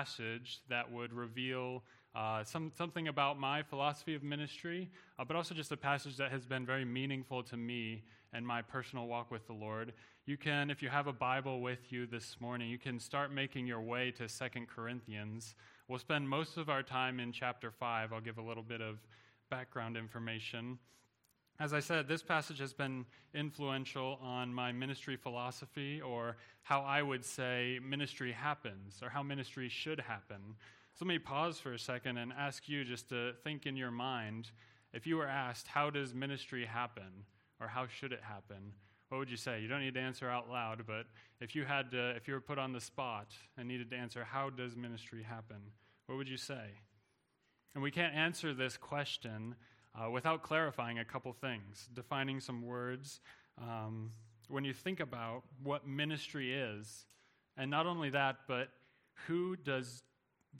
passage that would reveal uh, some, something about my philosophy of ministry, uh, but also just a passage that has been very meaningful to me and my personal walk with the Lord. You can, if you have a Bible with you this morning, you can start making your way to Second Corinthians. We'll spend most of our time in chapter 5. I'll give a little bit of background information. As I said, this passage has been influential on my ministry philosophy, or how I would say ministry happens, or how ministry should happen. So let me pause for a second and ask you just to think in your mind if you were asked, How does ministry happen? or How should it happen? What would you say? You don't need to answer out loud, but if you had to, if you were put on the spot and needed to answer, How does ministry happen? What would you say? And we can't answer this question uh, without clarifying a couple things, defining some words. Um, when you think about what ministry is, and not only that, but who does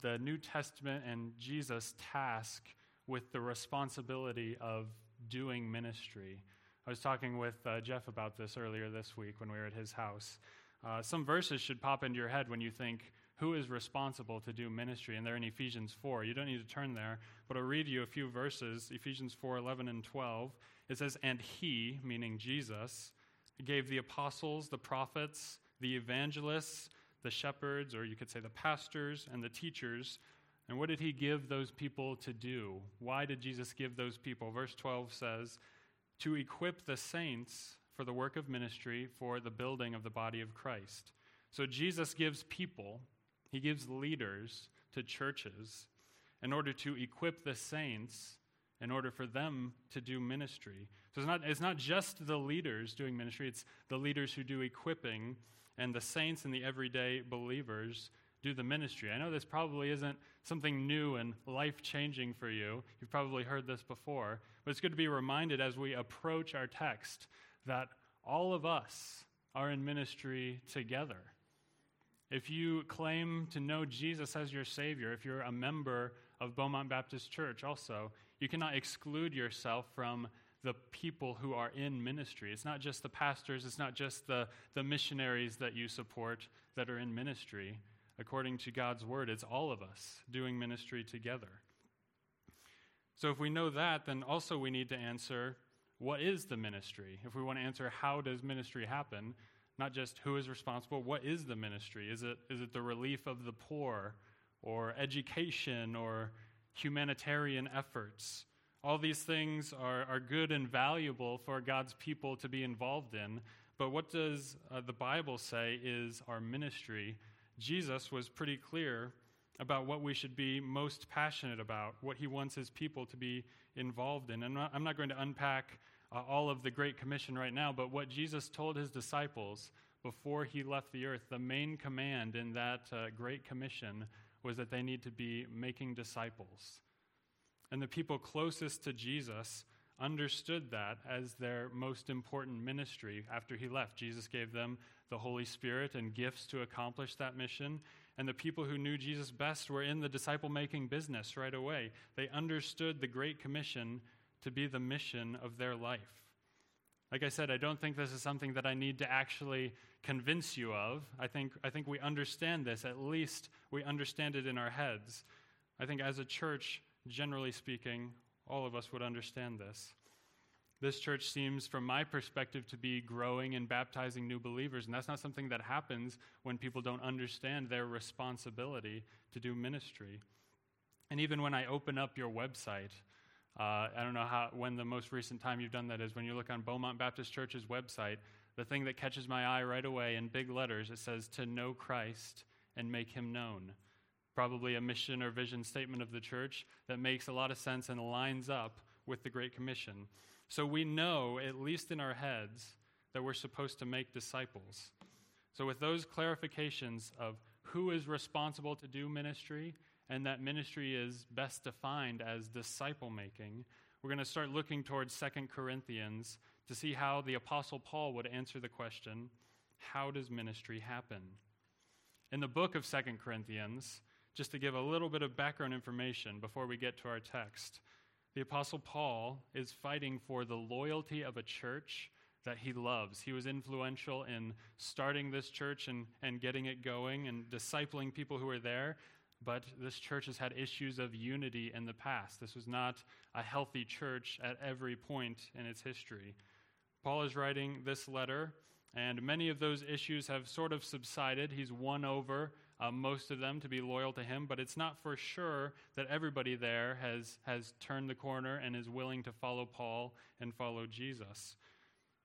the New Testament and Jesus task with the responsibility of doing ministry? I was talking with uh, Jeff about this earlier this week when we were at his house. Uh, some verses should pop into your head when you think, who is responsible to do ministry and they're in ephesians 4 you don't need to turn there but i'll read you a few verses. Ephesians 4 11 and 12 it says and he meaning jesus gave the apostles the prophets the evangelists the shepherds or you could say the pastors and the teachers. And what did he give those people to do? Why did jesus give those people? Verse 12 says to equip the saints for the work of ministry for the building of the body of christ. So jesus gives people he gives leaders to churches in order to equip the saints in order for them to do ministry. So it's not, it's not just the leaders doing ministry, it's the leaders who do equipping, and the saints and the everyday believers do the ministry. I know this probably isn't something new and life changing for you. You've probably heard this before, but it's good to be reminded as we approach our text that all of us are in ministry together. If you claim to know Jesus as your Savior, if you're a member of Beaumont Baptist Church also, you cannot exclude yourself from the people who are in ministry. It's not just the pastors, it's not just the, the missionaries that you support that are in ministry. According to God's word, it's all of us doing ministry together. So if we know that, then also we need to answer what is the ministry? If we want to answer how does ministry happen, not just who is responsible, what is the ministry? Is it, is it the relief of the poor, or education, or humanitarian efforts? All these things are, are good and valuable for God's people to be involved in. But what does uh, the Bible say is our ministry? Jesus was pretty clear about what we should be most passionate about, what he wants his people to be involved in. And I'm not going to unpack uh, all of the Great Commission right now, but what Jesus told his disciples before he left the earth, the main command in that uh, Great Commission was that they need to be making disciples. And the people closest to Jesus understood that as their most important ministry after he left. Jesus gave them the Holy Spirit and gifts to accomplish that mission. And the people who knew Jesus best were in the disciple making business right away. They understood the Great Commission to be the mission of their life. Like I said, I don't think this is something that I need to actually convince you of. I think, I think we understand this. At least we understand it in our heads. I think as a church, generally speaking, all of us would understand this. This church seems, from my perspective, to be growing and baptizing new believers, and that's not something that happens when people don't understand their responsibility to do ministry. And even when I open up your website, uh, I don't know how, when the most recent time you've done that is. When you look on Beaumont Baptist Church's website, the thing that catches my eye right away in big letters, it says, To know Christ and make him known. Probably a mission or vision statement of the church that makes a lot of sense and lines up with the Great Commission. So we know, at least in our heads, that we're supposed to make disciples. So, with those clarifications of who is responsible to do ministry and that ministry is best defined as disciple making, we're going to start looking towards Second Corinthians to see how the Apostle Paul would answer the question how does ministry happen? In the book of Second Corinthians, just to give a little bit of background information before we get to our text, the Apostle Paul is fighting for the loyalty of a church that he loves. He was influential in starting this church and, and getting it going and discipling people who were there. But this church has had issues of unity in the past. This was not a healthy church at every point in its history. Paul is writing this letter, and many of those issues have sort of subsided. He's won over uh, most of them to be loyal to him, but it's not for sure that everybody there has, has turned the corner and is willing to follow Paul and follow Jesus.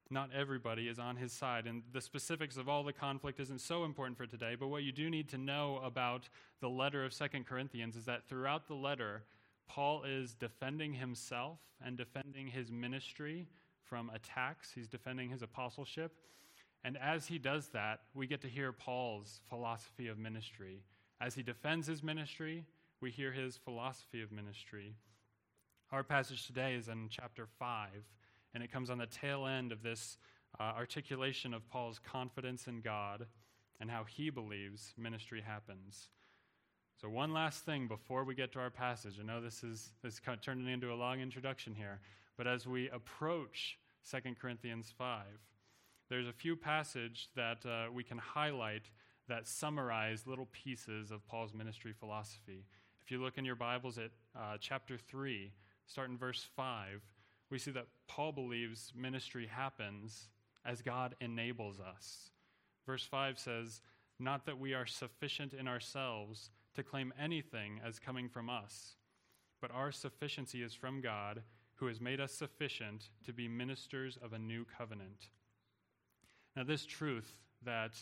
Not everybody is on his side, and the specifics of all the conflict isn't so important for today, but what you do need to know about the letter of Second Corinthians is that throughout the letter, Paul is defending himself and defending his ministry from attacks. He's defending his apostleship. And as he does that, we get to hear Paul's philosophy of ministry. As he defends his ministry, we hear his philosophy of ministry. Our passage today is in chapter 5, and it comes on the tail end of this uh, articulation of Paul's confidence in God and how he believes ministry happens. So, one last thing before we get to our passage. I know this is, this is kind of turning into a long introduction here. But as we approach 2 Corinthians 5, there's a few passages that uh, we can highlight that summarize little pieces of Paul's ministry philosophy. If you look in your Bibles at uh, chapter 3, start in verse 5, we see that Paul believes ministry happens as God enables us. Verse 5 says, Not that we are sufficient in ourselves to claim anything as coming from us, but our sufficiency is from God who has made us sufficient to be ministers of a new covenant. Now, this truth that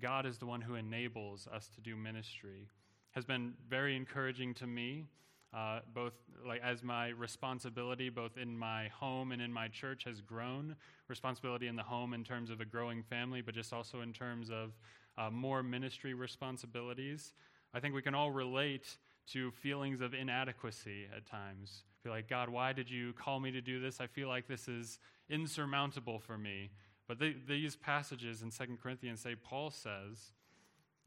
God is the one who enables us to do ministry has been very encouraging to me, uh, both like as my responsibility, both in my home and in my church, has grown. Responsibility in the home in terms of a growing family, but just also in terms of uh, more ministry responsibilities. I think we can all relate to feelings of inadequacy at times feel like, God, why did you call me to do this? I feel like this is insurmountable for me. But these passages in 2 Corinthians say, Paul says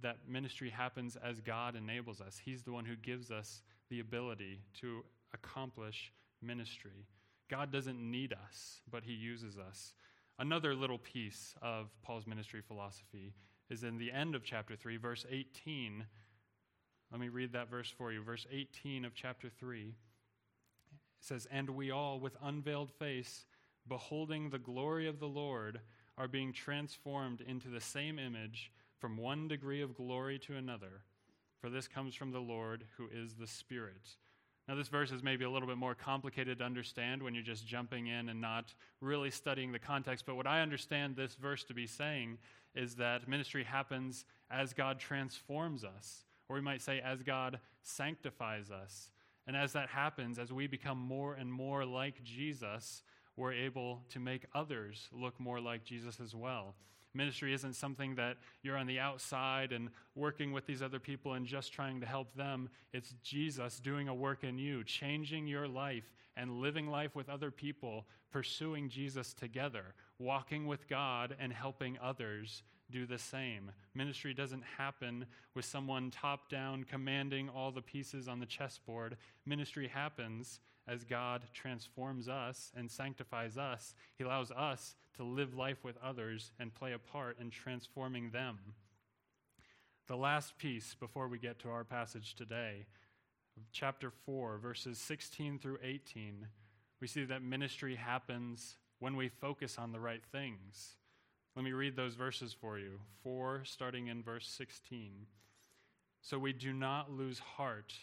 that ministry happens as God enables us. He's the one who gives us the ability to accomplish ministry. God doesn't need us, but he uses us. Another little piece of Paul's ministry philosophy is in the end of chapter 3, verse 18. Let me read that verse for you. Verse 18 of chapter 3 says, And we all, with unveiled face, beholding the glory of the Lord, are being transformed into the same image from one degree of glory to another. For this comes from the Lord, who is the Spirit. Now, this verse is maybe a little bit more complicated to understand when you're just jumping in and not really studying the context. But what I understand this verse to be saying is that ministry happens as God transforms us, or we might say, as God sanctifies us. And as that happens, as we become more and more like Jesus, we're able to make others look more like Jesus as well. Ministry isn't something that you're on the outside and working with these other people and just trying to help them. It's Jesus doing a work in you, changing your life and living life with other people, pursuing Jesus together, walking with God and helping others do the same. Ministry doesn't happen with someone top down commanding all the pieces on the chessboard. Ministry happens as God transforms us and sanctifies us. He allows us to live life with others and play a part in transforming them. The last piece before we get to our passage today, chapter 4, verses 16 through 18, we see that ministry happens when we focus on the right things. Let me read those verses for you. 4, starting in verse 16. So we do not lose heart.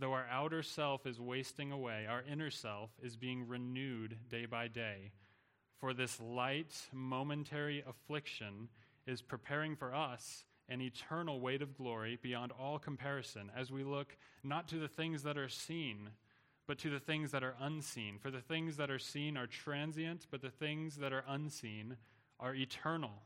Though our outer self is wasting away, our inner self is being renewed day by day. For this light, momentary affliction is preparing for us an eternal weight of glory beyond all comparison as we look not to the things that are seen, but to the things that are unseen. For the things that are seen are transient, but the things that are unseen are eternal.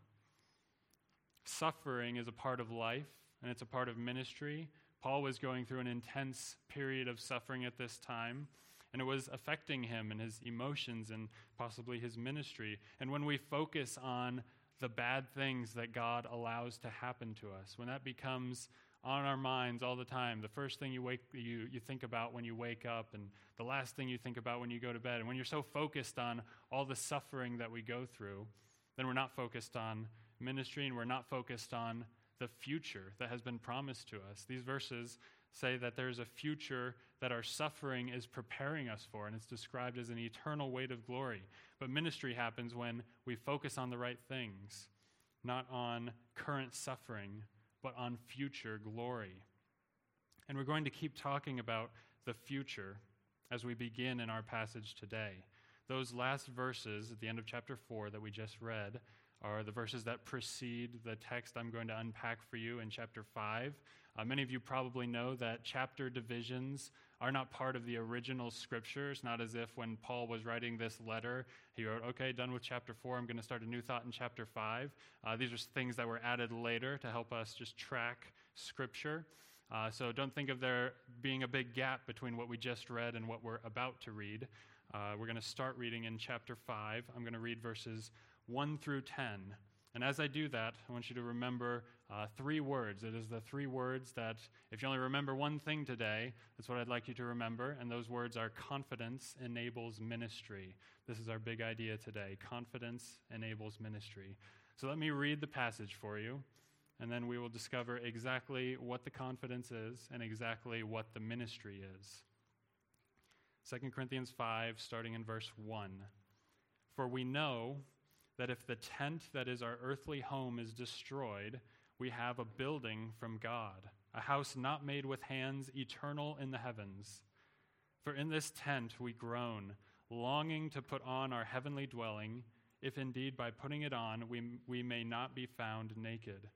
Suffering is a part of life and it's a part of ministry. Paul was going through an intense period of suffering at this time, and it was affecting him and his emotions and possibly his ministry. And when we focus on the bad things that God allows to happen to us, when that becomes on our minds all the time, the first thing you, wake, you, you think about when you wake up, and the last thing you think about when you go to bed, and when you're so focused on all the suffering that we go through, then we're not focused on ministry and we're not focused on the future that has been promised to us. These verses, say that there's a future that our suffering is preparing us for, and it's described as an eternal weight of glory. But ministry happens when we focus on the right things, not on current suffering, but on future glory. And we're going to keep talking about the future as we begin in our passage today. Those last verses at the end of chapter 4 that we just read are the verses that precede the text I'm going to unpack for you in chapter 5. Uh, many of you probably know that chapter divisions are not part of the original scriptures, not as if when Paul was writing this letter, he wrote, okay, done with chapter 4, I'm going to start a new thought in chapter 5. Uh, these are things that were added later to help us just track scripture. Uh, so don't think of there being a big gap between what we just read and what we're about to read. Uh, we're going to start reading in chapter 5. I'm going to read verses 1 through 10. And as I do that, I want you to remember uh, three words. It is the three words that, if you only remember one thing today, that's what I'd like you to remember. And those words are confidence enables ministry. This is our big idea today. Confidence enables ministry. So let me read the passage for you, and then we will discover exactly what the confidence is and exactly what the ministry is. 2 Corinthians 5, starting in verse 1. For we know that if the tent that is our earthly home is destroyed, we have a building from God, a house not made with hands, eternal in the heavens. For in this tent we groan, longing to put on our heavenly dwelling, if indeed by putting it on we, we may not be found naked.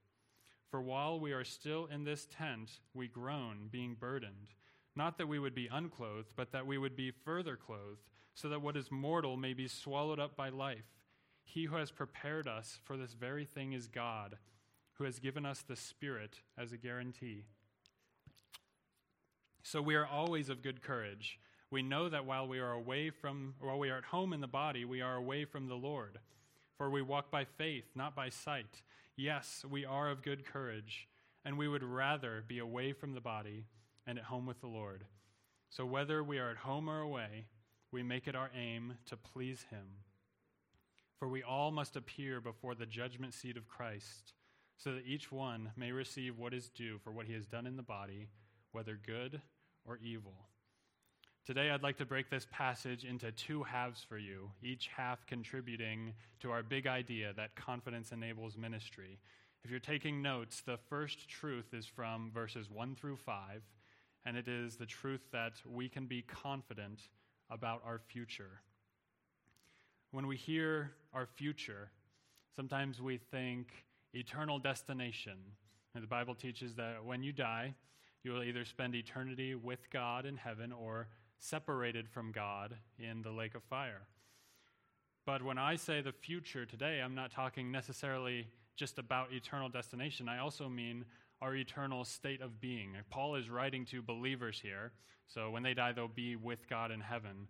For while we are still in this tent, we groan, being burdened, not that we would be unclothed, but that we would be further clothed, so that what is mortal may be swallowed up by life. He who has prepared us for this very thing is God, who has given us the Spirit as a guarantee. So we are always of good courage. We know that while we are away from while we are at home in the body, we are away from the Lord. For we walk by faith, not by sight. Yes, we are of good courage, and we would rather be away from the body and at home with the Lord. So whether we are at home or away, we make it our aim to please him. For we all must appear before the judgment seat of Christ, so that each one may receive what is due for what he has done in the body, whether good or evil. Today, I'd like to break this passage into two halves for you, each half contributing to our big idea that confidence enables ministry. If you're taking notes, the first truth is from verses 1 through 5, and it is the truth that we can be confident about our future. When we hear our future, sometimes we think eternal destination. And the Bible teaches that when you die, you will either spend eternity with God in heaven or separated from God in the lake of fire. But when I say the future today, I'm not talking necessarily just about eternal destination. I also mean our eternal state of being. Paul is writing to believers here, so when they die, they'll be with God in heaven.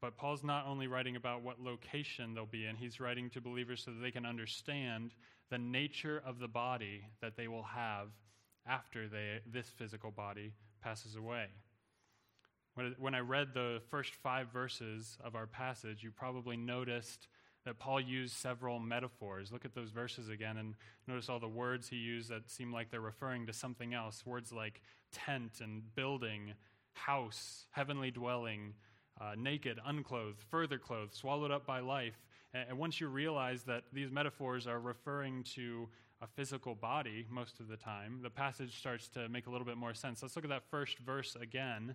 But Paul's not only writing about what location they'll be in, he's writing to believers so that they can understand the nature of the body that they will have after they, this physical body passes away. When I read the first five verses of our passage, you probably noticed that Paul used several metaphors. Look at those verses again and notice all the words he used that seem like they're referring to something else. Words like tent and building, house, heavenly dwelling, uh, naked, unclothed, further clothed, swallowed up by life. And, and once you realize that these metaphors are referring to a physical body most of the time, the passage starts to make a little bit more sense. Let's look at that first verse again.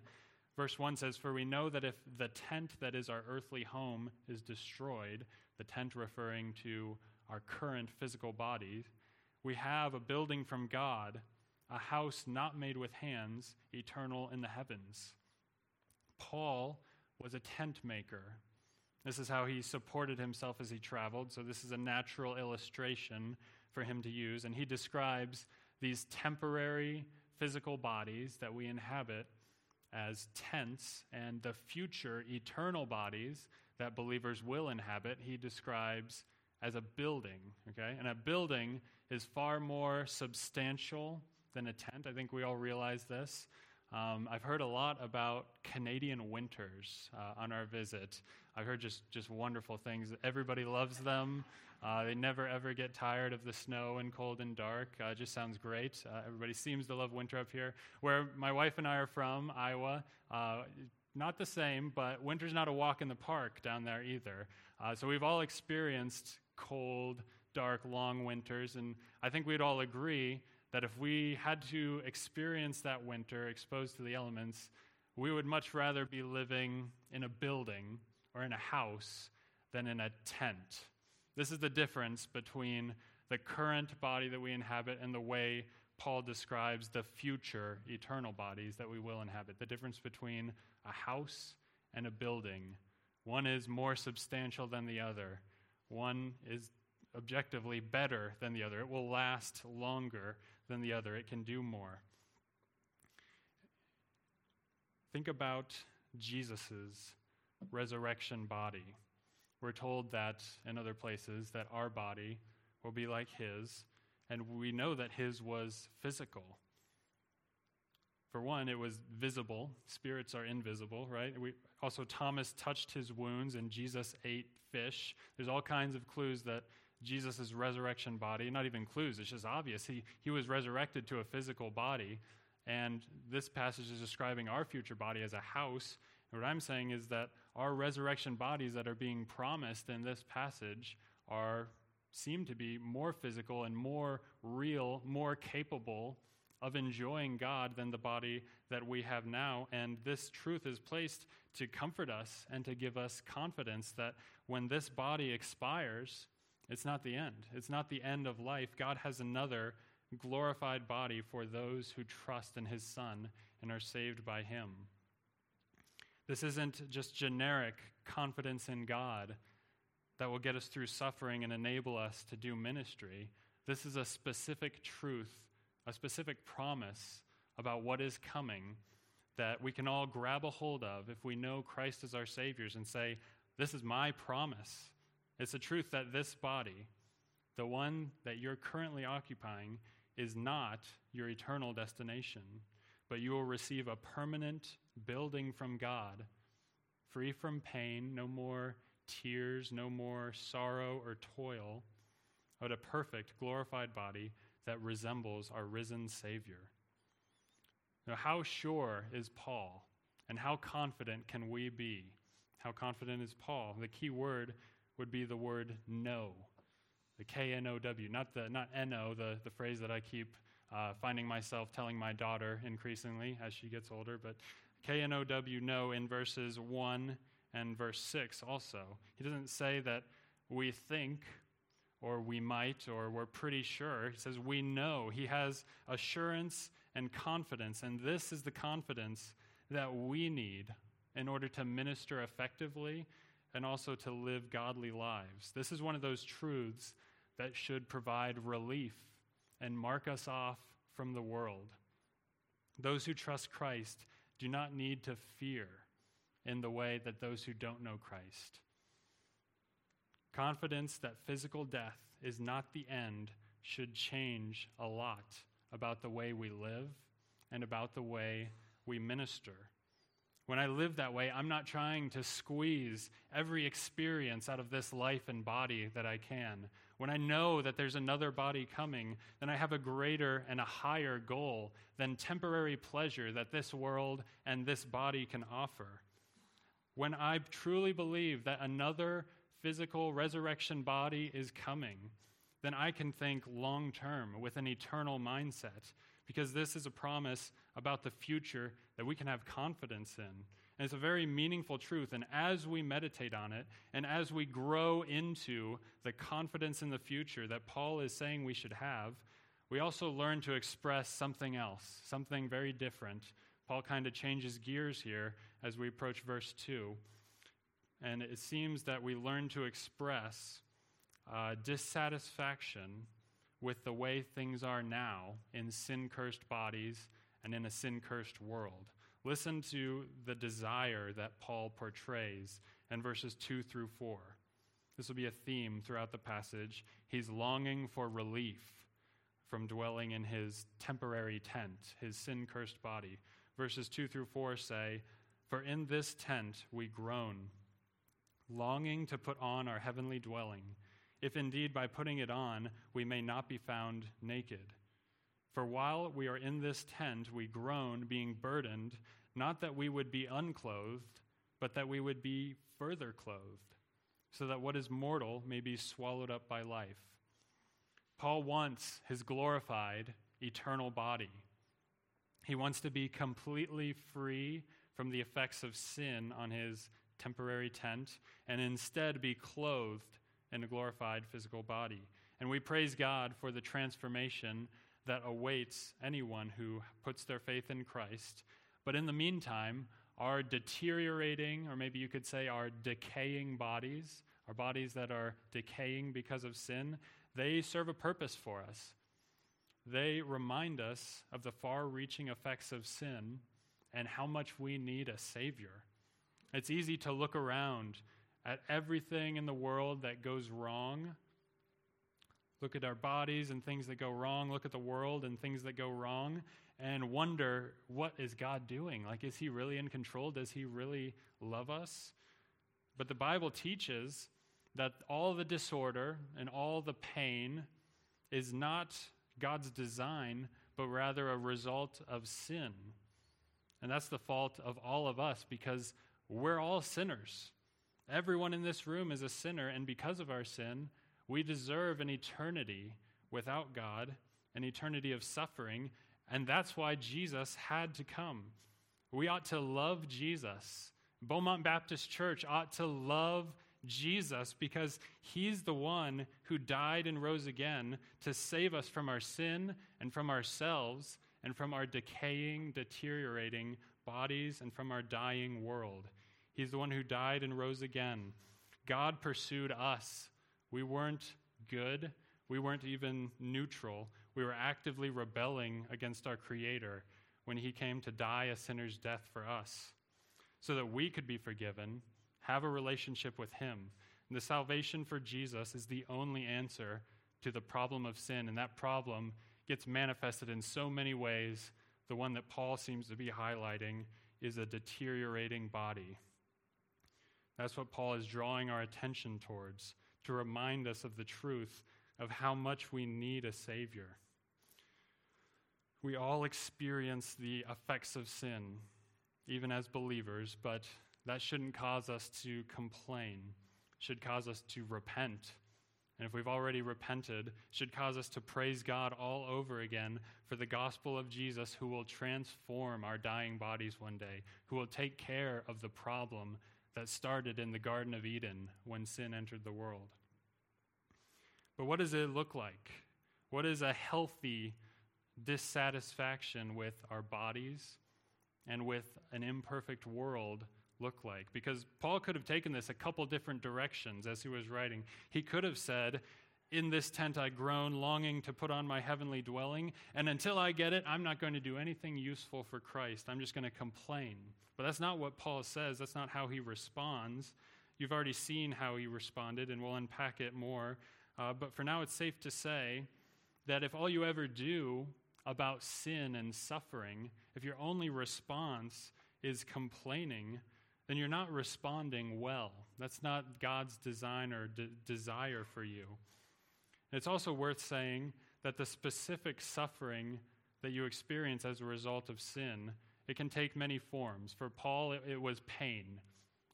Verse 1 says, For we know that if the tent that is our earthly home is destroyed, the tent referring to our current physical bodies, we have a building from God, a house not made with hands, eternal in the heavens. Paul was a tent maker. This is how he supported himself as he traveled. So, this is a natural illustration for him to use. And he describes these temporary physical bodies that we inhabit as tents and the future eternal bodies that believers will inhabit, he describes as a building. Okay? And a building is far more substantial than a tent. I think we all realize this. Um, I've heard a lot about Canadian winters uh, on our visit. I've heard just, just wonderful things. Everybody loves them. Uh, they never ever get tired of the snow and cold and dark. Uh, just sounds great. Uh, everybody seems to love winter up here. Where my wife and I are from, Iowa, uh, not the same, but winter's not a walk in the park down there either. Uh, so we've all experienced cold, dark, long winters, and I think we'd all agree that if we had to experience that winter exposed to the elements, we would much rather be living in a building or in a house than in a tent. This is the difference between the current body that we inhabit and the way Paul describes the future eternal bodies that we will inhabit. The difference between a house and a building. One is more substantial than the other, one is objectively better than the other. It will last longer than the other, it can do more. Think about Jesus' resurrection body. We're told that in other places that our body will be like his, and we know that his was physical. For one, it was visible. Spirits are invisible, right? We, also, Thomas touched his wounds and Jesus ate fish. There's all kinds of clues that Jesus' resurrection body, not even clues, it's just obvious. He, he was resurrected to a physical body. And this passage is describing our future body as a house. And what I'm saying is that our resurrection bodies that are being promised in this passage are seem to be more physical and more real, more capable of enjoying God than the body that we have now. And this truth is placed to comfort us and to give us confidence that when this body expires, it's not the end. It's not the end of life. God has another glorified body for those who trust in his Son and are saved by him. This isn't just generic confidence in God that will get us through suffering and enable us to do ministry. This is a specific truth a specific promise about what is coming that we can all grab a hold of if we know Christ is our Savior and say, This is my promise. It's the truth that this body, the one that you're currently occupying, is not your eternal destination, but you will receive a permanent building from God, free from pain, no more tears, no more sorrow or toil, but a perfect, glorified body that resembles our risen Savior. Now, how sure is Paul, and how confident can we be? How confident is Paul? The key word would be the word know, the K N O W, not the not N O, the, the phrase that I keep uh, finding myself telling my daughter increasingly as she gets older, but K N O W, know, in verses 1 and verse 6 also. He doesn't say that we think or we might, or we're pretty sure. He says, We know. He has assurance and confidence, and this is the confidence that we need in order to minister effectively and also to live godly lives. This is one of those truths that should provide relief and mark us off from the world. Those who trust Christ do not need to fear in the way that those who don't know Christ. Confidence that physical death is not the end should change a lot about the way we live and about the way we minister. When I live that way, I'm not trying to squeeze every experience out of this life and body that I can. When I know that there's another body coming, then I have a greater and a higher goal than temporary pleasure that this world and this body can offer. When I truly believe that another physical resurrection body is coming, then I can think long term with an eternal mindset because this is a promise about the future that we can have confidence in. And it's a very meaningful truth. And as we meditate on it, and as we grow into the confidence in the future that Paul is saying we should have, we also learn to express something else, something very different. Paul kind of changes gears here as we approach verse 2. And it seems that we learn to express uh, dissatisfaction with the way things are now in sin cursed bodies and in a sin cursed world. Listen to the desire that Paul portrays in verses 2 through 4. This will be a theme throughout the passage. He's longing for relief from dwelling in his temporary tent, his sin cursed body. verses 2 through 4 say, For in this tent we groan, longing to put on our heavenly dwelling, if indeed by putting it on we may not be found naked. For while we are in this tent, we groan, being burdened, not that we would be unclothed, but that we would be further clothed, so that what is mortal may be swallowed up by life. Paul wants his glorified, eternal body. He wants to be completely free from the effects of sin on his temporary tent and instead be clothed in a glorified physical body. And we praise God for the transformation that awaits anyone who puts their faith in Christ. But in the meantime, our deteriorating, or maybe you could say our decaying bodies, our bodies that are decaying because of sin, they serve a purpose for us. They remind us of the far reaching effects of sin and how much we need a Savior. It's easy to look around at everything in the world that goes wrong. Look at our bodies and things that go wrong. Look at the world and things that go wrong and wonder what is God doing? Like, is He really in control? Does He really love us? But the Bible teaches that all the disorder and all the pain is not God's design, but rather a result of sin. And that's the fault of all of us because we're all sinners. Everyone in this room is a sinner, and because of our sin, we deserve an eternity without God, an eternity of suffering, and that's why Jesus had to come. We ought to love Jesus. Beaumont Baptist Church ought to love Jesus because he's the one who died and rose again to save us from our sin and from ourselves and from our decaying, deteriorating bodies and from our dying world. He's the one who died and rose again. God pursued us. We weren't good, we weren't even neutral. We were actively rebelling against our Creator when He came to die a sinner's death for us so that we could be forgiven have a relationship with Him. And the salvation for Jesus is the only answer to the problem of sin, and that problem gets manifested in so many ways. The one that Paul seems to be highlighting is a deteriorating body. That's what Paul is drawing our attention towards to remind us of the truth of how much we need a Savior. We all experience the effects of sin, even as believers, but that shouldn't cause us to complain, should cause us to repent. And if we've already repented, should cause us to praise God all over again for the gospel of Jesus who will transform our dying bodies one day, who will take care of the problem that started in the Garden of Eden when sin entered the world. But what does it look like? What is a healthy dissatisfaction with our bodies and with an imperfect world look like? Because Paul could have taken this a couple different directions as he was writing. He could have said, In this tent I groan, longing to put on my heavenly dwelling, and until I get it, I'm not going to do anything useful for Christ. I'm just going to complain. But that's not what Paul says, that's not how he responds. You've already seen how he responded, and we'll unpack it more. Uh, but for now, it's safe to say that if all you ever do about sin and suffering, if your only response is complaining, then you're not responding well. That's not God's design or de- desire for you. it's also worth saying that the specific suffering that you experience as a result of sin, it can take many forms. For Paul, it, it was pain.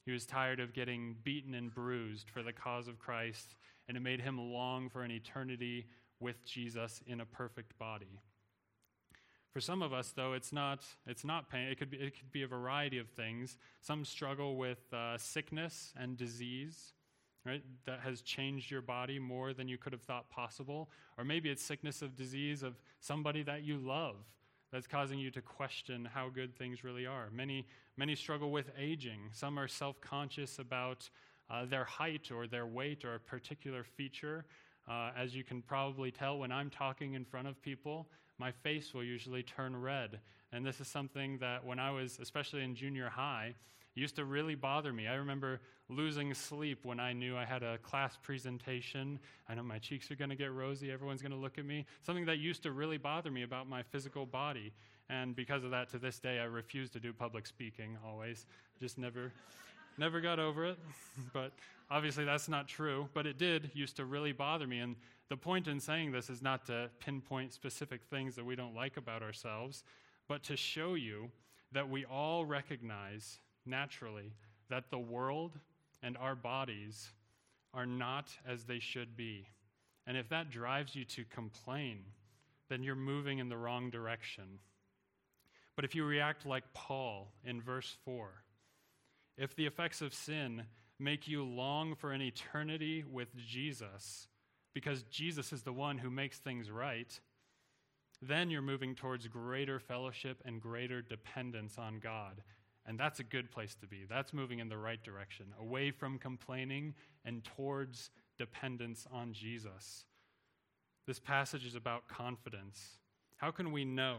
He was tired of getting beaten and bruised for the cause of Christ, and it made him long for an eternity with Jesus in a perfect body. For some of us, though, it's not, it's not pain. It could, be, it could be a variety of things. Some struggle with uh, sickness and disease, right? That has changed your body more than you could have thought possible. Or maybe it's sickness of disease of somebody that you love that's causing you to question how good things really are. Many, many struggle with aging. Some are self conscious about uh, their height or their weight or a particular feature. Uh, as you can probably tell when I'm talking in front of people, my face will usually turn red. And this is something that when I was, especially in junior high, used to really bother me. I remember losing sleep when I knew I had a class presentation. I know my cheeks are going to get rosy, everyone's going to look at me. Something that used to really bother me about my physical body. And because of that, to this day, I refuse to do public speaking always. Just never, never got over it. but obviously, that's not true. But it did used to really bother me. And the point in saying this is not to pinpoint specific things that we don't like about ourselves, but to show you that we all recognize naturally that the world and our bodies are not as they should be. And if that drives you to complain, then you're moving in the wrong direction. But if you react like Paul in verse 4, if the effects of sin make you long for an eternity with Jesus, because Jesus is the one who makes things right, then you're moving towards greater fellowship and greater dependence on God. And that's a good place to be. That's moving in the right direction, away from complaining and towards dependence on Jesus. This passage is about confidence. How can we know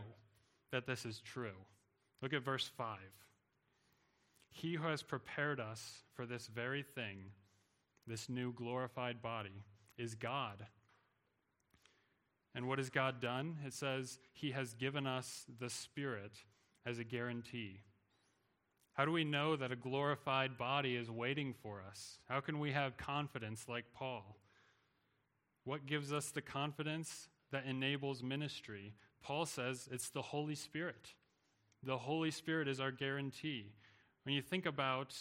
that this is true? Look at verse 5. He who has prepared us for this very thing, this new glorified body, is God. And what has God done? It says, He has given us the Spirit as a guarantee. How do we know that a glorified body is waiting for us? How can we have confidence like Paul? What gives us the confidence that enables ministry? Paul says it's the Holy Spirit. The Holy Spirit is our guarantee. When you think about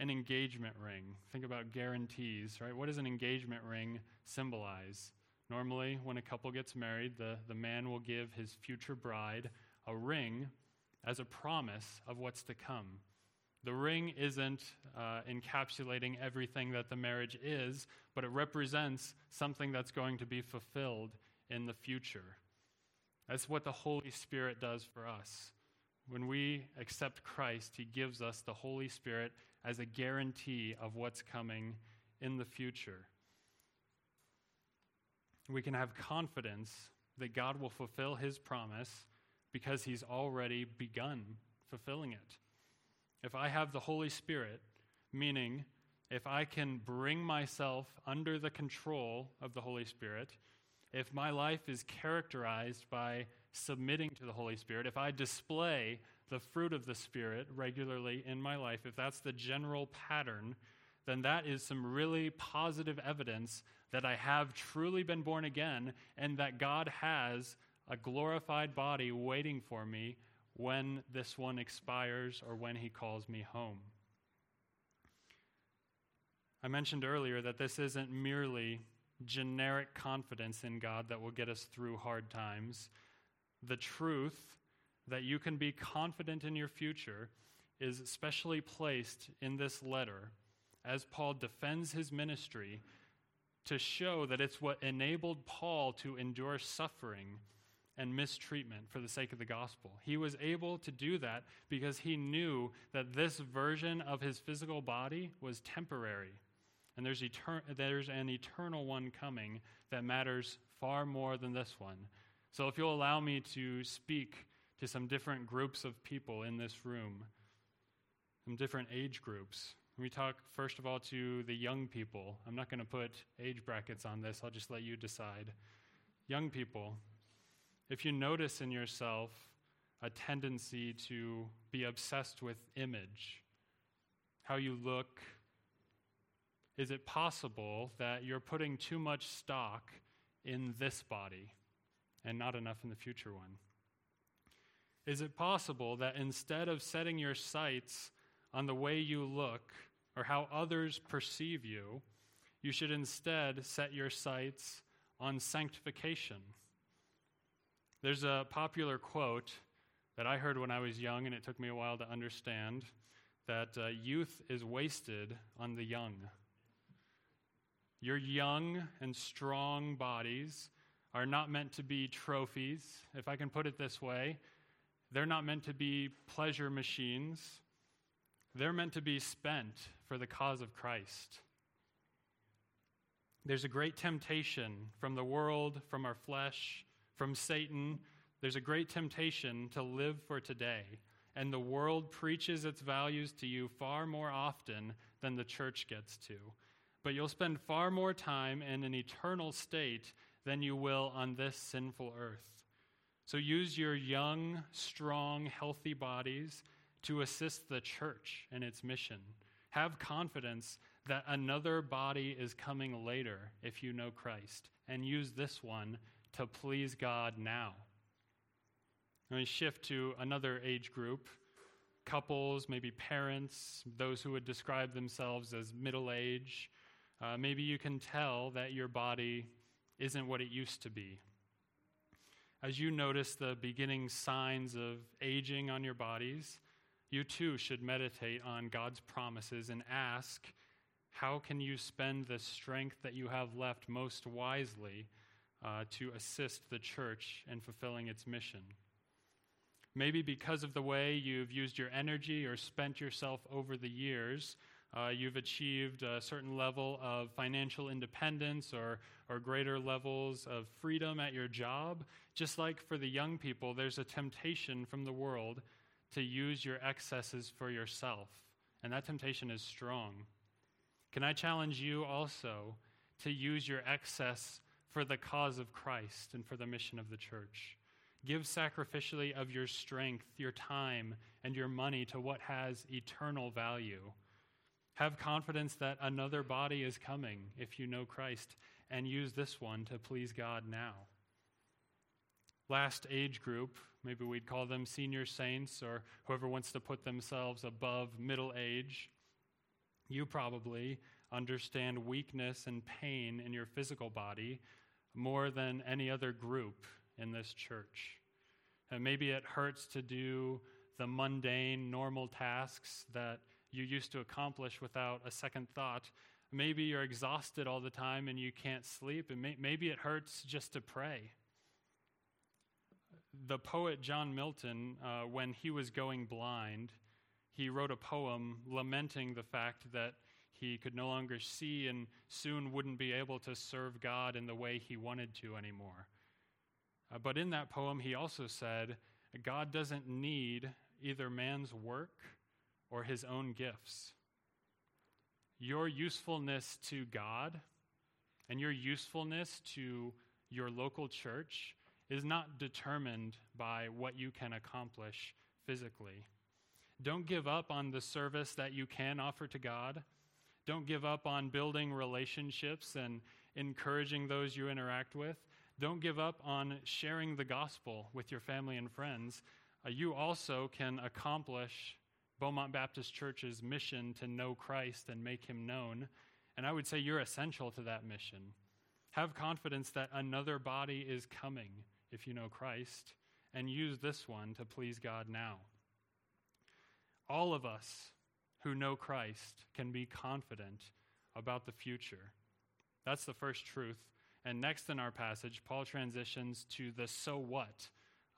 an engagement ring, think about guarantees, right? What does an engagement ring symbolize? Normally, when a couple gets married, the, the man will give his future bride a ring as a promise of what's to come. The ring isn't uh, encapsulating everything that the marriage is, but it represents something that's going to be fulfilled in the future. That's what the Holy Spirit does for us. When we accept Christ, He gives us the Holy Spirit as a guarantee of what's coming in the future. We can have confidence that God will fulfill His promise because he's already begun fulfilling it. If I have the Holy Spirit, meaning if I can bring myself under the control of the Holy Spirit, if my life is characterized by submitting to the Holy Spirit, if I display the fruit of the Spirit regularly in my life, if that's the general pattern, then that is some really positive evidence that I have truly been born again and that God has a glorified body waiting for me when this one expires or when he calls me home. I mentioned earlier that this isn't merely generic confidence in God that will get us through hard times. The truth that you can be confident in your future is specially placed in this letter as Paul defends his ministry to show that it's what enabled Paul to endure suffering and mistreatment for the sake of the gospel. He was able to do that because he knew that this version of his physical body was temporary. And there's, etern- there's an eternal one coming that matters far more than this one. So, if you'll allow me to speak to some different groups of people in this room, some different age groups. Let me talk first of all to the young people. I'm not going to put age brackets on this, I'll just let you decide. Young people, if you notice in yourself a tendency to be obsessed with image, how you look, is it possible that you're putting too much stock in this body and not enough in the future one? Is it possible that instead of setting your sights on the way you look or how others perceive you, you should instead set your sights on sanctification? There's a popular quote that I heard when I was young, and it took me a while to understand that uh, youth is wasted on the young. Your young and strong bodies are not meant to be trophies, if I can put it this way. They're not meant to be pleasure machines. They're meant to be spent for the cause of Christ. There's a great temptation from the world, from our flesh, from Satan, there's a great temptation to live for today. And the world preaches its values to you far more often than the church gets to. But you'll spend far more time in an eternal state than you will on this sinful earth. So use your young, strong, healthy bodies to assist the church in its mission. Have confidence that another body is coming later if you know Christ, and use this one to please God now. Let me shift to another age group couples, maybe parents, those who would describe themselves as middle age. Uh, maybe you can tell that your body isn't what it used to be. As you notice the beginning signs of aging on your bodies, you too should meditate on God's promises and ask, how can you spend the strength that you have left most wisely uh, to assist the church in fulfilling its mission? Maybe because of the way you've used your energy or spent yourself over the years, uh, you've achieved a certain level of financial independence or, or greater levels of freedom at your job. Just like for the young people, there's a temptation from the world to use your excesses for yourself. And that temptation is strong. Can I challenge you also to use your excess for the cause of Christ and for the mission of the church? Give sacrificially of your strength, your time, and your money to what has eternal value. Have confidence that another body is coming if you know Christ, and use this one to please God now. Last age group Maybe we'd call them senior saints or whoever wants to put themselves above middle age. You probably understand weakness and pain in your physical body more than any other group in this church. And maybe it hurts to do the mundane, normal tasks that you used to accomplish without a second thought. Maybe you're exhausted all the time and you can't sleep, and may- maybe it hurts just to pray the poet John Milton, uh, when he was going blind, he wrote a poem lamenting the fact that he could no longer see and soon wouldn't be able to serve God in the way he wanted to anymore. Uh, but in that poem, he also said, God doesn't need either man's work or his own gifts. Your usefulness to God and your usefulness to your local church is not determined by what you can accomplish physically. Don't give up on the service that you can offer to God. Don't give up on building relationships and encouraging those you interact with. Don't give up on sharing the gospel with your family and friends. Uh, you also can accomplish Beaumont Baptist Church's mission to know Christ and make him known. And I would say you're essential to that mission. Have confidence that another body is coming if you know Christ, and use this one to please God now. All of us who know Christ can be confident about the future. That's the first truth. And next in our passage, Paul transitions to the so what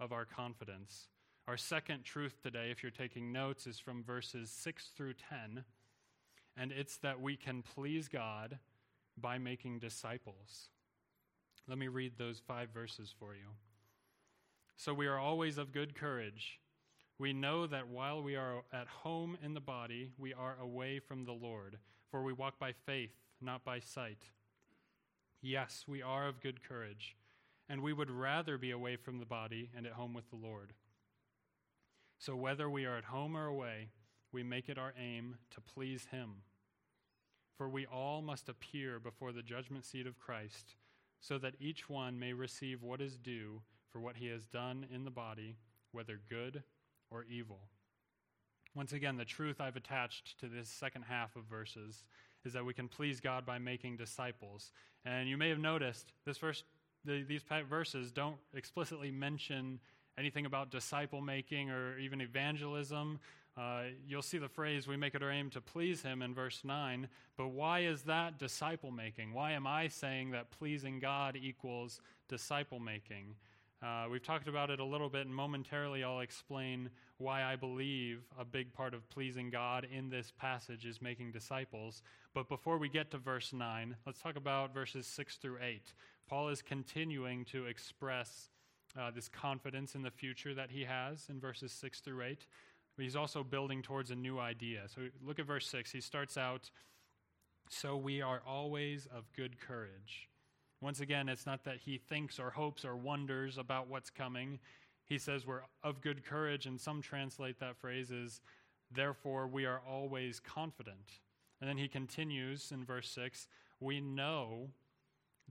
of our confidence. Our second truth today, if you're taking notes, is from verses 6 through 10. And it's that we can please God by making disciples. Let me read those five verses for you. So we are always of good courage. We know that while we are at home in the body, we are away from the Lord, for we walk by faith, not by sight. Yes, we are of good courage, and we would rather be away from the body and at home with the Lord. So whether we are at home or away, we make it our aim to please Him. For we all must appear before the judgment seat of Christ so that each one may receive what is due for what he has done in the body, whether good or evil. Once again, the truth I've attached to this second half of verses is that we can please God by making disciples. And you may have noticed this verse, the, these verses don't explicitly mention anything about disciple making or even evangelism. Uh, you'll see the phrase, we make it our aim to please him in verse 9. But why is that disciple making? Why am I saying that pleasing God equals disciple making? Uh, we've talked about it a little bit, and momentarily I'll explain why I believe a big part of pleasing God in this passage is making disciples. But before we get to verse 9, let's talk about verses 6 through 8. Paul is continuing to express uh, this confidence in the future that he has in verses 6 through 8. But he's also building towards a new idea. So look at verse 6. He starts out So we are always of good courage. Once again, it's not that he thinks or hopes or wonders about what's coming. he says we're of good courage, and some translate that phrase as, therefore we are always confident. And then he continues in verse 6 we know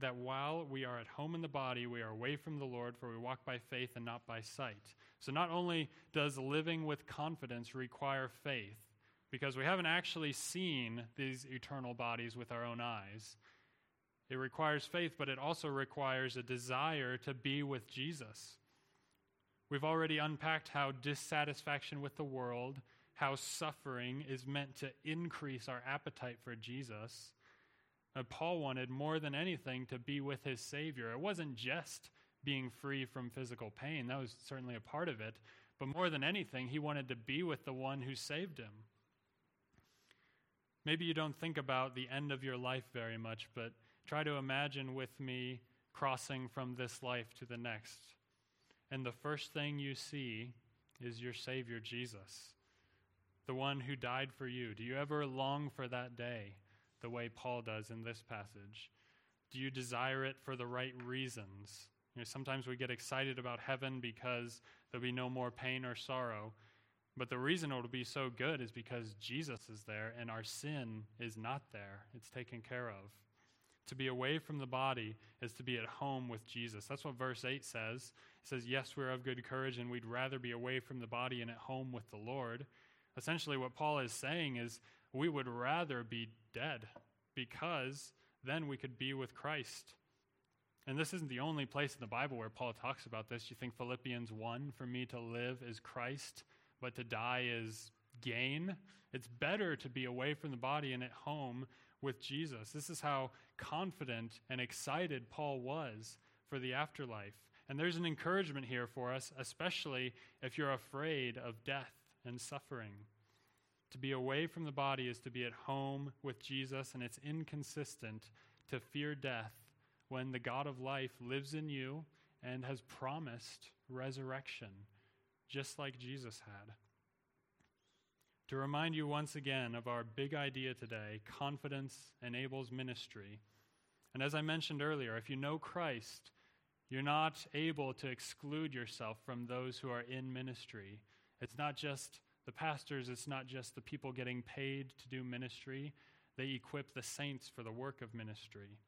that while we are at home in the body, we are away from the Lord, for we walk by faith and not by sight. So not only does living with confidence require faith, because we haven't actually seen these eternal bodies with our own eyes. It requires faith, but it also requires a desire to be with Jesus. We've already unpacked how dissatisfaction with the world, how suffering is meant to increase our appetite for Jesus. Uh, Paul wanted more than anything to be with his Savior. It wasn't just being free from physical pain, that was certainly a part of it. But more than anything, he wanted to be with the one who saved him. Maybe you don't think about the end of your life very much, but try to imagine with me crossing from this life to the next. And the first thing you see is your Savior Jesus, the one who died for you. Do you ever long for that day the way Paul does in this passage? Do you desire it for the right reasons? You know, sometimes we get excited about heaven because there'll be no more pain or sorrow. But the reason it'll be so good is because Jesus is there and our sin is not there. It's taken care of. To be away from the body is to be at home with Jesus. That's what verse 8 says. It says, Yes, we're of good courage, and we'd rather be away from the body and at home with the Lord. Essentially, what Paul is saying is, we would rather be dead because then we could be with Christ. And this isn't the only place in the Bible where Paul talks about this. You think Philippians 1 for me to live is Christ, but to die is gain. It's better to be away from the body and at home with Jesus. This is how confident and excited Paul was for the afterlife. And there's an encouragement here for us, especially if you're afraid of death and suffering. To be away from the body is to be at home with Jesus, and it's inconsistent to fear death when the God of life lives in you and has promised resurrection, just like Jesus had to remind you once again of our big idea today confidence enables ministry. And as I mentioned earlier, if you know Christ, you're not able to exclude yourself from those who are in ministry. It's not just the pastors, it's not just the people getting paid to do ministry. They equip the saints for the work of ministry.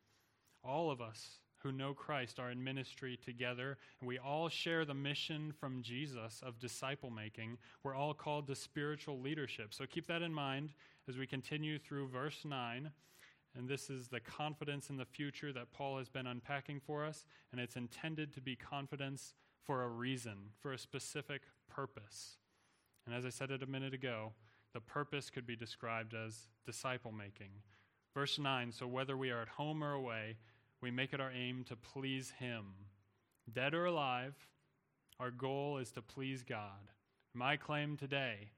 All of us who know Christ are in ministry together, and we all share the mission from Jesus of disciple making. We're all called to spiritual leadership. So keep that in mind as we continue through verse 9. And this is the confidence in the future that Paul has been unpacking for us, and it's intended to be confidence for a reason, for a specific purpose. And as I said it a minute ago, the purpose could be described as disciple making. Verse 9 So whether we are at home or away, we make it our aim to please Him. Dead or alive, our goal is to please God. My claim today,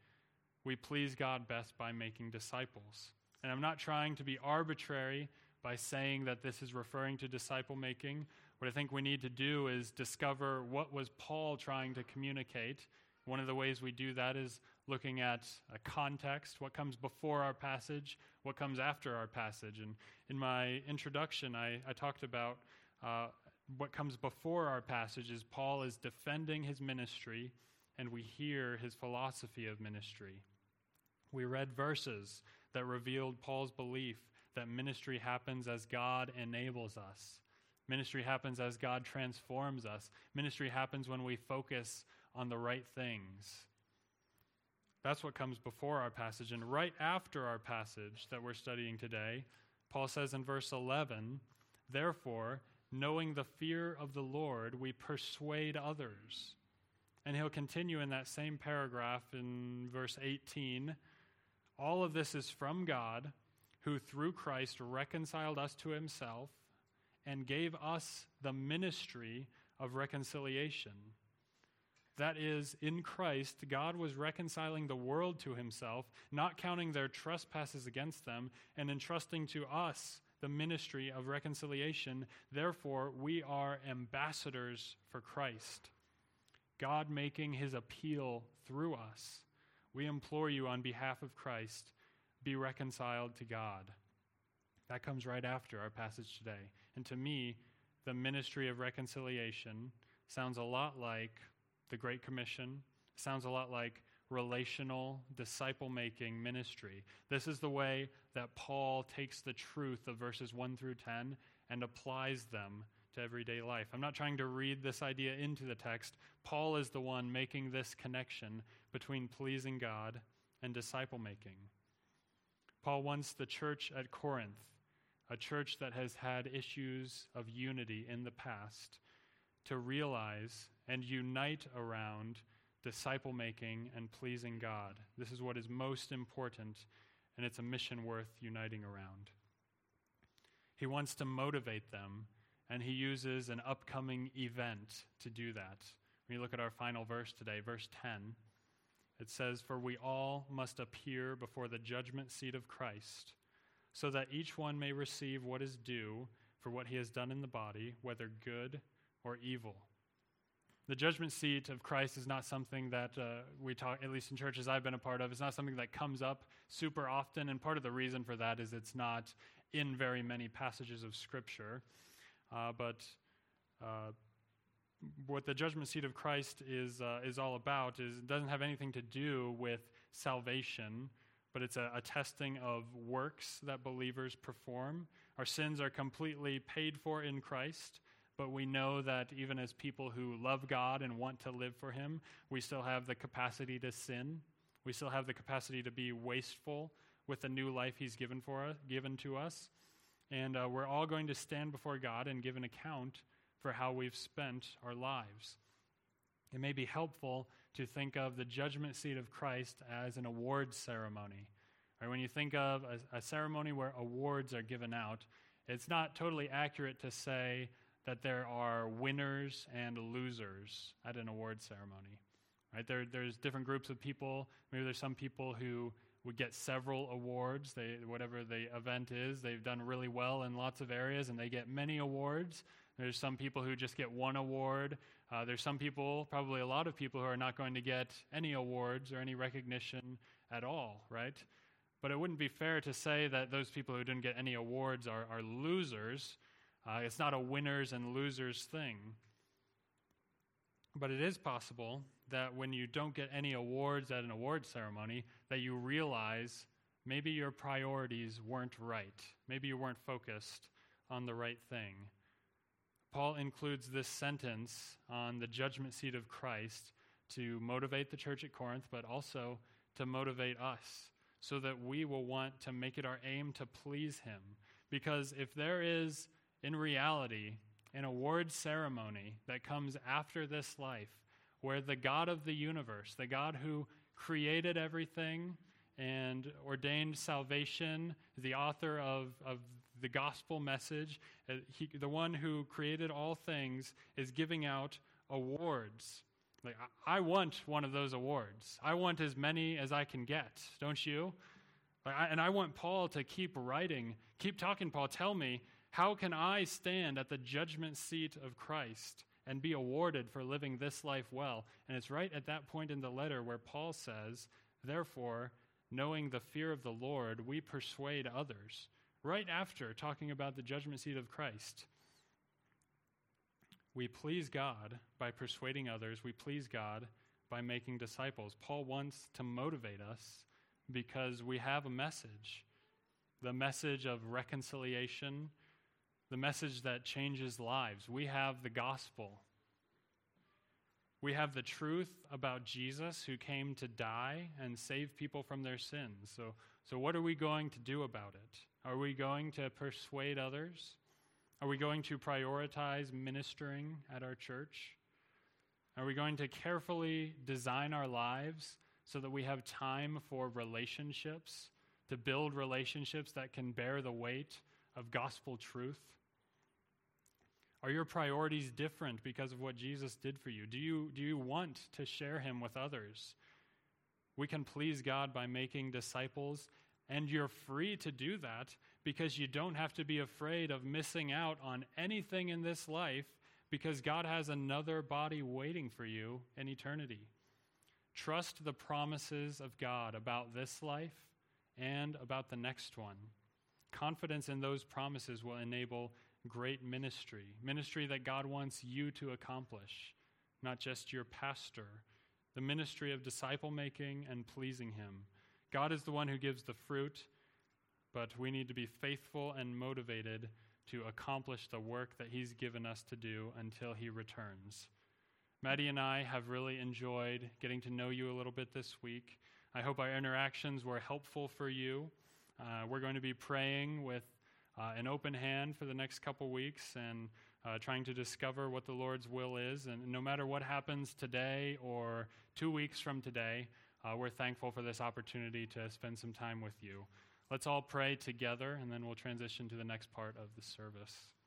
we please God best by making disciples. And I'm not trying to be arbitrary by saying that this is referring to disciple making. What I think we need to do is discover what was Paul trying to communicate. One of the ways we do that is looking at a context, what comes before our passage, what comes after our passage. And in my introduction, I, I talked about uh, what comes before our passage is Paul is defending his ministry, and we hear his philosophy of ministry. We read verses that revealed Paul's belief that ministry happens as God enables us. Ministry happens as God transforms us. Ministry happens when we focus on the right things. That's what comes before our passage. And right after our passage that we're studying today, Paul says in verse 11, Therefore, knowing the fear of the Lord, we persuade others. And he'll continue in that same paragraph in verse 18. All of this is from God, who through Christ reconciled us to himself and gave us the ministry of reconciliation. That is, in Christ, God was reconciling the world to himself, not counting their trespasses against them, and entrusting to us the ministry of reconciliation. Therefore, we are ambassadors for Christ, God making his appeal through us. We implore you on behalf of Christ, be reconciled to God. That comes right after our passage today. And to me, the ministry of reconciliation sounds a lot like the Great Commission. Sounds a lot like relational disciple making ministry. This is the way that Paul takes the truth of verses 1 through 10 and applies them to everyday life. I'm not trying to read this idea into the text. Paul is the one making this connection between pleasing God and disciple making. Paul wants the church at Corinth, a church that has had issues of unity in the past, to realize and unite around disciple making and pleasing God. This is what is most important, and it's a mission worth uniting around. He wants to motivate them, and he uses an upcoming event to do that. When you look at our final verse today, verse 10, it says, For we all must appear before the judgment seat of Christ, so that each one may receive what is due for what he has done in the body, whether good or evil. The judgment seat of Christ is not something that uh, we talk, at least in churches I've been a part of, it's not something that comes up super often. And part of the reason for that is it's not in very many passages of Scripture. Uh, but uh, what the judgment seat of Christ is, uh, is all about is it doesn't have anything to do with salvation, but it's a, a testing of works that believers perform. Our sins are completely paid for in Christ, but we know that even as people who love God and want to live for Him, we still have the capacity to sin. We still have the capacity to be wasteful with the new life He's given for us, given to us, and uh, we're all going to stand before God and give an account for how we've spent our lives. It may be helpful to think of the judgment seat of Christ as an awards ceremony. Right? When you think of a, a ceremony where awards are given out, it's not totally accurate to say that there are winners and losers at an award ceremony. Right? There, there's different groups of people. Maybe there's some people who would get several awards. They, whatever the event is, they've done really well in lots of areas, and they get many awards. There's some people who just get one award. Uh, there's some people, probably a lot of people, who are not going to get any awards or any recognition at all, right? But it wouldn't be fair to say that those people who didn't get any awards are, are losers. Uh, it's not a winners and losers thing. But it is possible that when you don't get any awards at an award ceremony, that you realize maybe your priorities weren't right. Maybe you weren't focused on the right thing. Paul includes this sentence on the judgment seat of Christ to motivate the church at Corinth, but also to motivate us so that we will want to make it our aim to please him. Because if there is, in reality, an award ceremony that comes after this life, where the God of the universe, the God who created everything and ordained salvation, the author of, of the gospel message. Uh, he, the one who created all things is giving out awards. Like, I want one of those awards. I want as many as I can get, don't you? Like, I, and I want Paul to keep writing, keep talking, Paul. Tell me, how can I stand at the judgment seat of Christ and be awarded for living this life well? And it's right at that point in the letter where Paul says, Therefore, knowing the fear of the Lord, we persuade others right after talking about the judgment seat of Christ. We please God by persuading others, we please God by making disciples. Paul wants to motivate us because we have a message the message of reconciliation, the message that changes lives. We have the gospel. We have the truth about Jesus who came to die and save people from their sins. So, so what are we going to do about it? Are we going to persuade others? Are we going to prioritize ministering at our church? Are we going to carefully design our lives so that we have time for relationships, to build relationships that can bear the weight of gospel truth? Are your priorities different because of what Jesus did for you? Do you, do you want to share him with others? We can please God by making disciples and you're free to do that because you don't have to be afraid of missing out on anything in this life because God has another body waiting for you in eternity. Trust the promises of God about this life and about the next one. Confidence in those promises will enable great ministry, ministry that God wants you to accomplish, not just your pastor. The ministry of disciple making and pleasing Him. God is the one who gives the fruit, but we need to be faithful and motivated to accomplish the work that He's given us to do until He returns. Maddie and I have really enjoyed getting to know you a little bit this week. I hope our interactions were helpful for you. Uh, we're going to be praying with uh, an open hand for the next couple weeks and uh, trying to discover what the Lord's will is. And no matter what happens today or two weeks from today, uh, we're thankful for this opportunity to spend some time with you. Let's all pray together, and then we'll transition to the next part of the service.